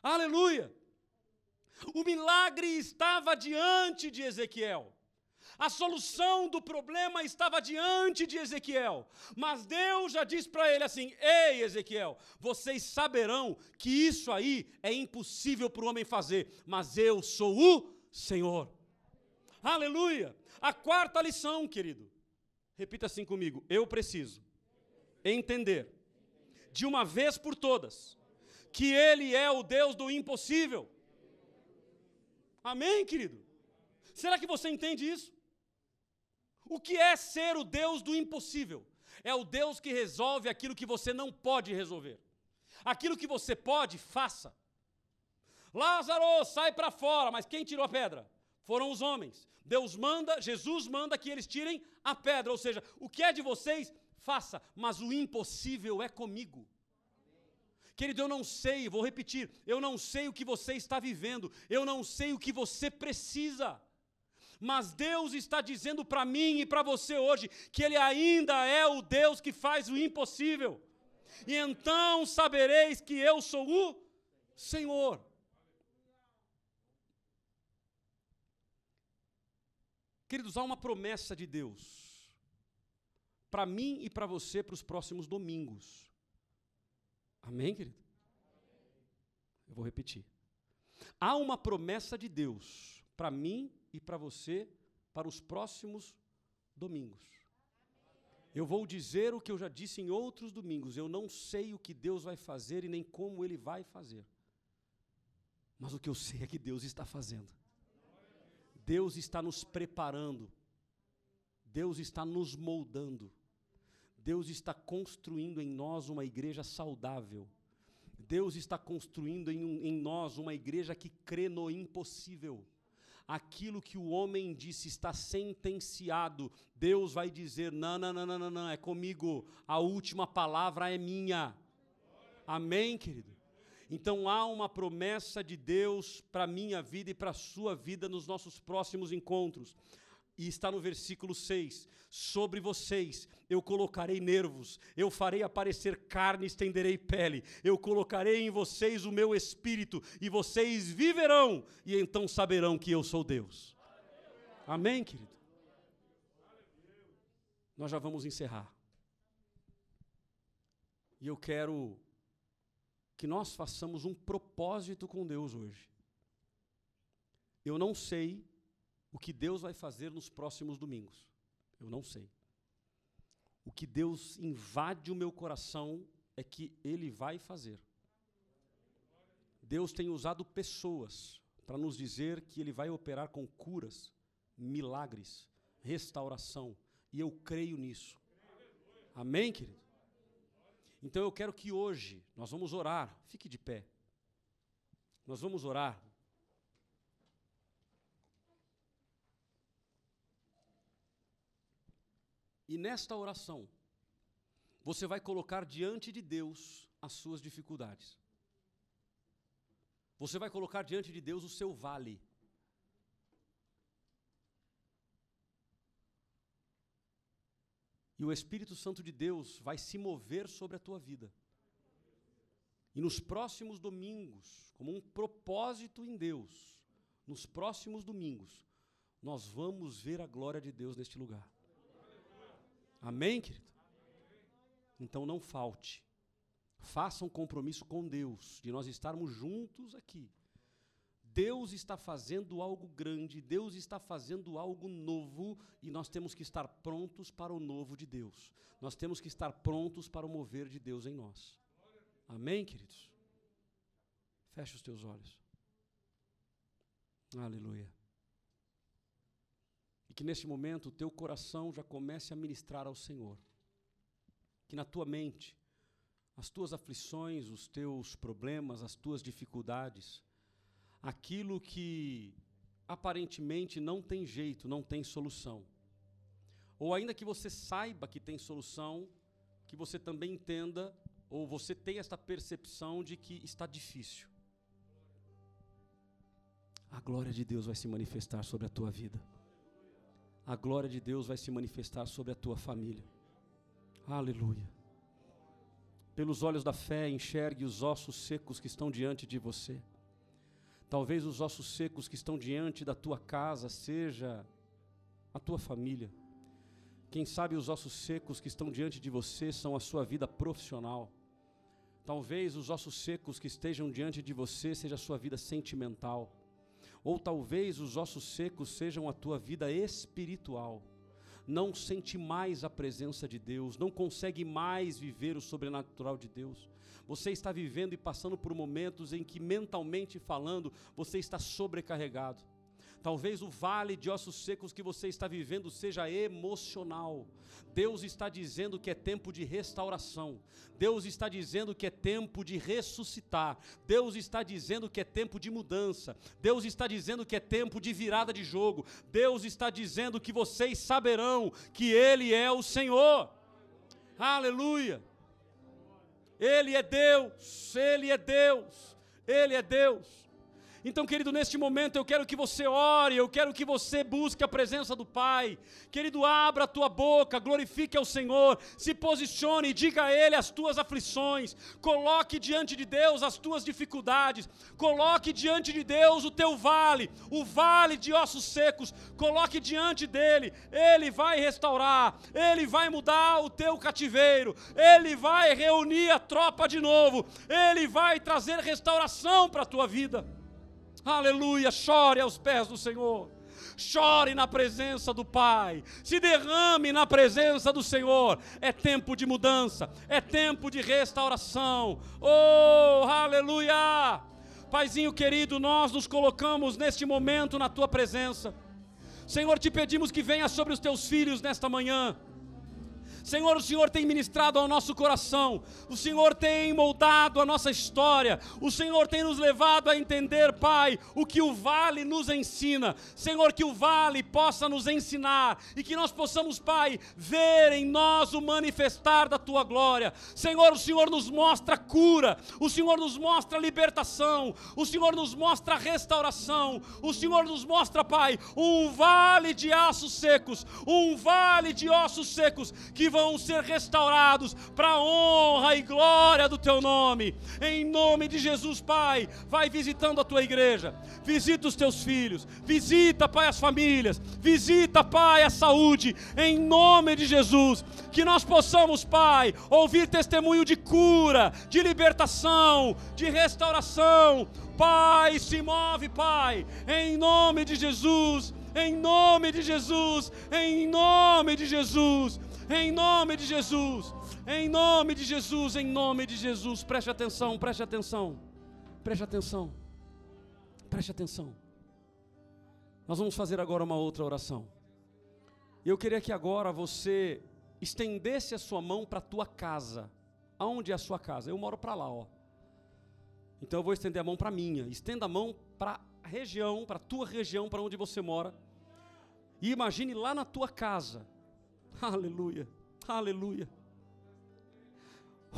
Aleluia. O milagre estava diante de Ezequiel. A solução do problema estava diante de Ezequiel. Mas Deus já disse para ele assim: Ei, Ezequiel, vocês saberão que isso aí é impossível para o homem fazer, mas eu sou o Senhor. Aleluia! A quarta lição, querido. Repita assim comigo: Eu preciso entender, de uma vez por todas, que Ele é o Deus do impossível. Amém, querido? Será que você entende isso? O que é ser o Deus do impossível? É o Deus que resolve aquilo que você não pode resolver. Aquilo que você pode, faça. Lázaro, sai para fora, mas quem tirou a pedra? Foram os homens. Deus manda, Jesus manda que eles tirem a pedra, ou seja, o que é de vocês, faça, mas o impossível é comigo. Querido, eu não sei, vou repetir, eu não sei o que você está vivendo, eu não sei o que você precisa. Mas Deus está dizendo para mim e para você hoje que Ele ainda é o Deus que faz o impossível. E então sabereis que eu sou o Senhor. Queridos, há uma promessa de Deus para mim e para você para os próximos domingos. Amém, querido? Eu vou repetir. Há uma promessa de Deus para mim e para você para os próximos domingos. Eu vou dizer o que eu já disse em outros domingos. Eu não sei o que Deus vai fazer e nem como Ele vai fazer. Mas o que eu sei é que Deus está fazendo. Deus está nos preparando. Deus está nos moldando. Deus está construindo em nós uma igreja saudável. Deus está construindo em, um, em, nós uma igreja que crê no impossível. Aquilo que o homem disse está sentenciado, Deus vai dizer: não, não, não, não, não, não, é comigo, a última palavra é minha. Amém, querido? Então há uma promessa de Deus para a minha vida e para a sua vida nos nossos próximos encontros e está no versículo 6: Sobre vocês eu colocarei nervos, eu farei aparecer carne, estenderei pele, eu colocarei em vocês o meu espírito, e vocês viverão, e então saberão que eu sou Deus. Amém, querido? Nós já vamos encerrar. E eu quero que nós façamos um propósito com Deus hoje. Eu não sei o que Deus vai fazer nos próximos domingos. Eu não sei. O que Deus invade o meu coração é que Ele vai fazer. Deus tem usado pessoas para nos dizer que Ele vai operar com curas, milagres, restauração. E eu creio nisso. Amém, querido? Então eu quero que hoje nós vamos orar. Fique de pé. Nós vamos orar E nesta oração, você vai colocar diante de Deus as suas dificuldades. Você vai colocar diante de Deus o seu vale. E o Espírito Santo de Deus vai se mover sobre a tua vida. E nos próximos domingos, como um propósito em Deus, nos próximos domingos, nós vamos ver a glória de Deus neste lugar. Amém, querido? Então não falte. Faça um compromisso com Deus, de nós estarmos juntos aqui. Deus está fazendo algo grande, Deus está fazendo algo novo e nós temos que estar prontos para o novo de Deus. Nós temos que estar prontos para o mover de Deus em nós. Amém, queridos? Feche os teus olhos. Aleluia. Que neste momento o teu coração já comece a ministrar ao Senhor. Que na tua mente, as tuas aflições, os teus problemas, as tuas dificuldades, aquilo que aparentemente não tem jeito, não tem solução. Ou ainda que você saiba que tem solução, que você também entenda, ou você tenha esta percepção de que está difícil. A glória de Deus vai se manifestar sobre a tua vida. A glória de Deus vai se manifestar sobre a tua família. Aleluia. Pelos olhos da fé, enxergue os ossos secos que estão diante de você. Talvez os ossos secos que estão diante da tua casa seja a tua família. Quem sabe os ossos secos que estão diante de você são a sua vida profissional. Talvez os ossos secos que estejam diante de você seja a sua vida sentimental. Ou talvez os ossos secos sejam a tua vida espiritual. Não sente mais a presença de Deus, não consegue mais viver o sobrenatural de Deus. Você está vivendo e passando por momentos em que, mentalmente falando, você está sobrecarregado. Talvez o vale de ossos secos que você está vivendo seja emocional. Deus está dizendo que é tempo de restauração. Deus está dizendo que é tempo de ressuscitar. Deus está dizendo que é tempo de mudança. Deus está dizendo que é tempo de virada de jogo. Deus está dizendo que vocês saberão que Ele é o Senhor. Aleluia. Ele é Deus, Ele é Deus, Ele é Deus. Então, querido, neste momento eu quero que você ore, eu quero que você busque a presença do Pai. Querido, abra a tua boca, glorifique ao Senhor, se posicione e diga a Ele as tuas aflições. Coloque diante de Deus as tuas dificuldades. Coloque diante de Deus o teu vale, o vale de ossos secos. Coloque diante dele. Ele vai restaurar, ele vai mudar o teu cativeiro, ele vai reunir a tropa de novo, ele vai trazer restauração para a tua vida. Aleluia, chore aos pés do Senhor. Chore na presença do Pai, se derrame na presença do Senhor. É tempo de mudança, é tempo de restauração. Oh, aleluia! Paizinho querido, nós nos colocamos neste momento na tua presença. Senhor, te pedimos que venha sobre os teus filhos nesta manhã. Senhor, o Senhor tem ministrado ao nosso coração, o Senhor tem moldado a nossa história, o Senhor tem nos levado a entender, Pai, o que o vale nos ensina. Senhor, que o vale possa nos ensinar e que nós possamos, Pai, ver em nós o manifestar da tua glória. Senhor, o Senhor nos mostra cura, o Senhor nos mostra libertação, o Senhor nos mostra restauração, o Senhor nos mostra, Pai, um vale de ossos secos, um vale de ossos secos que vão ser restaurados para a honra e glória do teu nome. Em nome de Jesus, Pai, vai visitando a tua igreja, visita os teus filhos, visita, Pai, as famílias, visita, Pai, a saúde, em nome de Jesus. Que nós possamos, Pai, ouvir testemunho de cura, de libertação, de restauração. Pai, se move, Pai, em nome de Jesus em nome de Jesus, em nome de Jesus. Em nome de Jesus. Em nome de Jesus, em nome de Jesus. Preste atenção, preste atenção. Preste atenção. Preste atenção. Nós vamos fazer agora uma outra oração. Eu queria que agora você estendesse a sua mão para a tua casa. Aonde é a sua casa? Eu moro para lá, ó. Então eu vou estender a mão para minha. Estenda a mão para a região, para a tua região, para onde você mora. E imagine lá na tua casa Aleluia, aleluia.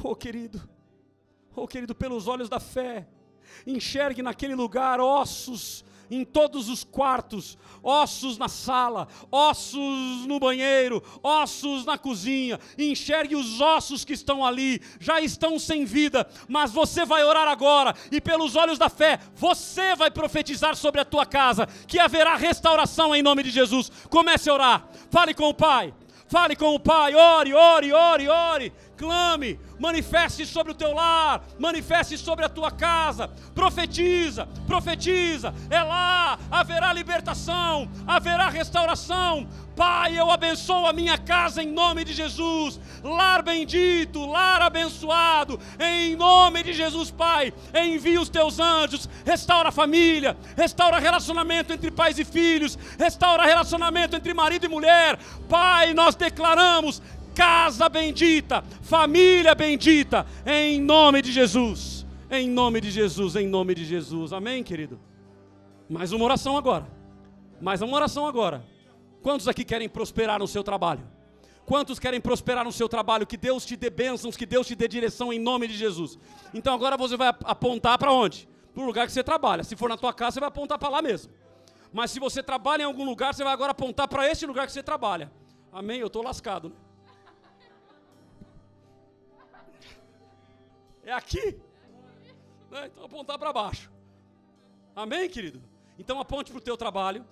Oh querido, oh querido, pelos olhos da fé, enxergue naquele lugar ossos em todos os quartos, ossos na sala, ossos no banheiro, ossos na cozinha. Enxergue os ossos que estão ali, já estão sem vida, mas você vai orar agora e pelos olhos da fé, você vai profetizar sobre a tua casa que haverá restauração em nome de Jesus. Comece a orar. Fale com o Pai. Fale com o Pai, ore, ore, ore, ore. Clame, manifeste sobre o teu lar, manifeste sobre a tua casa, profetiza, profetiza. É lá, haverá libertação, haverá restauração. Pai, eu abençoo a minha casa em nome de Jesus. Lar bendito, lar abençoado, em nome de Jesus, Pai. Envia os teus anjos, restaura a família, restaura relacionamento entre pais e filhos, restaura relacionamento entre marido e mulher. Pai, nós declaramos casa bendita, família bendita, em nome de Jesus. Em nome de Jesus, em nome de Jesus. Amém, querido? Mais uma oração agora. Mais uma oração agora. Quantos aqui querem prosperar no seu trabalho? Quantos querem prosperar no seu trabalho? Que Deus te dê bênçãos, que Deus te dê direção em nome de Jesus. Então agora você vai apontar para onde? Para o lugar que você trabalha. Se for na tua casa, você vai apontar para lá mesmo. Mas se você trabalha em algum lugar, você vai agora apontar para este lugar que você trabalha. Amém? Eu estou lascado. Né? É aqui. Né? Então apontar para baixo. Amém, querido? Então aponte para o teu trabalho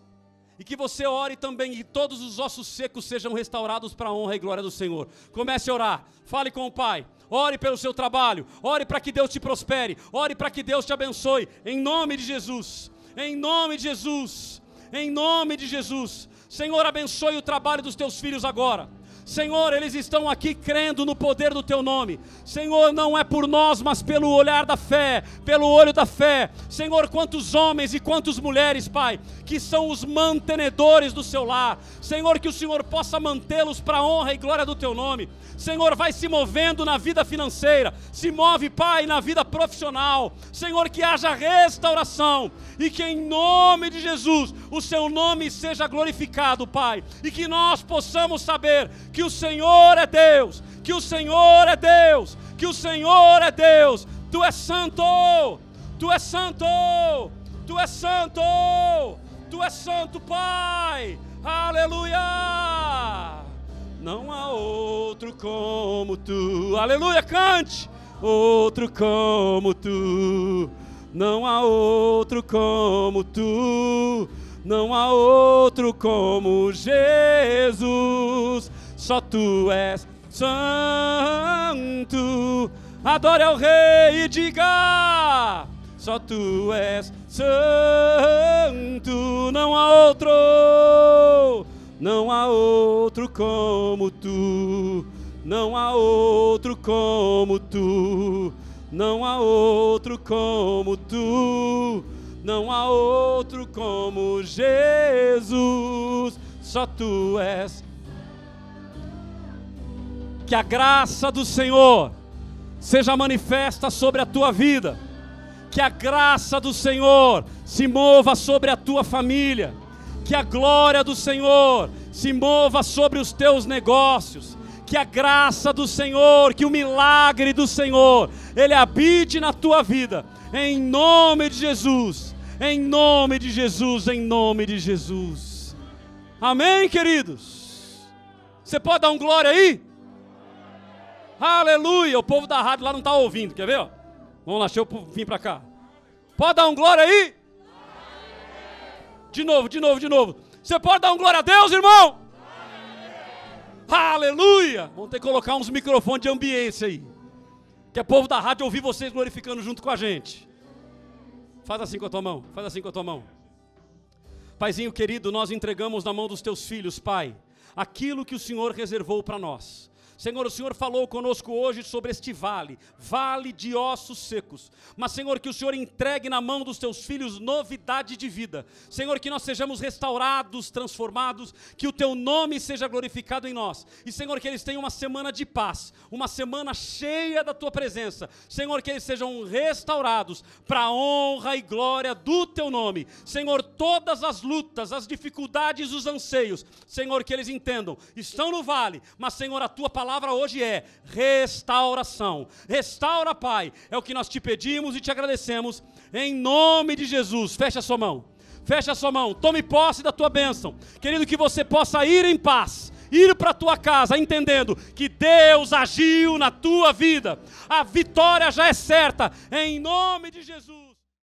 e que você ore também e todos os ossos secos sejam restaurados para a honra e glória do Senhor. Comece a orar, fale com o Pai, ore pelo seu trabalho, ore para que Deus te prospere, ore para que Deus te abençoe, em nome de Jesus, em nome de Jesus, em nome de Jesus. Senhor, abençoe o trabalho dos teus filhos agora. Senhor, eles estão aqui crendo no poder do teu nome. Senhor, não é por nós, mas pelo olhar da fé, pelo olho da fé. Senhor, quantos homens e quantas mulheres, Pai, que são os mantenedores do seu lar. Senhor, que o Senhor possa mantê-los para a honra e glória do teu nome. Senhor, vai se movendo na vida financeira, se move, Pai, na vida profissional. Senhor, que haja restauração e que em nome de Jesus o seu nome seja glorificado, Pai, e que nós possamos saber que o Senhor é Deus, que o Senhor é Deus, que o Senhor é Deus. Tu és santo, tu és santo, tu és santo, tu és santo, Pai. Aleluia! Não há outro como tu. Aleluia, cante! Outro como tu. Não há outro como tu. Não há outro como Jesus. Só tu és santo. Adore ao Rei e diga: Só tu és santo. Não há outro não há outro como tu, não há outro como tu, não há outro como tu, não há outro como Jesus, só tu és. Que a graça do Senhor seja manifesta sobre a tua vida, que a graça do Senhor se mova sobre a tua família que a glória do Senhor se mova sobre os teus negócios, que a graça do Senhor, que o milagre do Senhor, ele habite na tua vida, em nome de Jesus, em nome de Jesus, em nome de Jesus. Amém, queridos? Você pode dar um glória aí? Aleluia! O povo da rádio lá não está ouvindo, quer ver? Vamos lá, deixa eu vir para cá. Pode dar um glória aí? De novo, de novo, de novo. Você pode dar um glória a Deus, irmão? Aleluia! Vamos ter que colocar uns microfones de ambiência aí. Que é povo da rádio ouvir vocês glorificando junto com a gente. Faz assim com a tua mão, faz assim com a tua mão. Paizinho querido, nós entregamos na mão dos teus filhos, Pai, aquilo que o Senhor reservou para nós. Senhor, o Senhor falou conosco hoje sobre este vale, vale de ossos secos. Mas, Senhor, que o Senhor entregue na mão dos teus filhos novidade de vida. Senhor, que nós sejamos restaurados, transformados, que o teu nome seja glorificado em nós. E, Senhor, que eles tenham uma semana de paz, uma semana cheia da tua presença. Senhor, que eles sejam restaurados para a honra e glória do teu nome. Senhor, todas as lutas, as dificuldades, os anseios, Senhor, que eles entendam, estão no vale, mas, Senhor, a tua palavra palavra hoje é restauração. Restaura, Pai, é o que nós te pedimos e te agradecemos, em nome de Jesus. Fecha a sua mão, fecha a sua mão, tome posse da tua bênção, querido, que você possa ir em paz ir para a tua casa entendendo que Deus agiu na tua vida, a vitória já é certa, em nome de Jesus.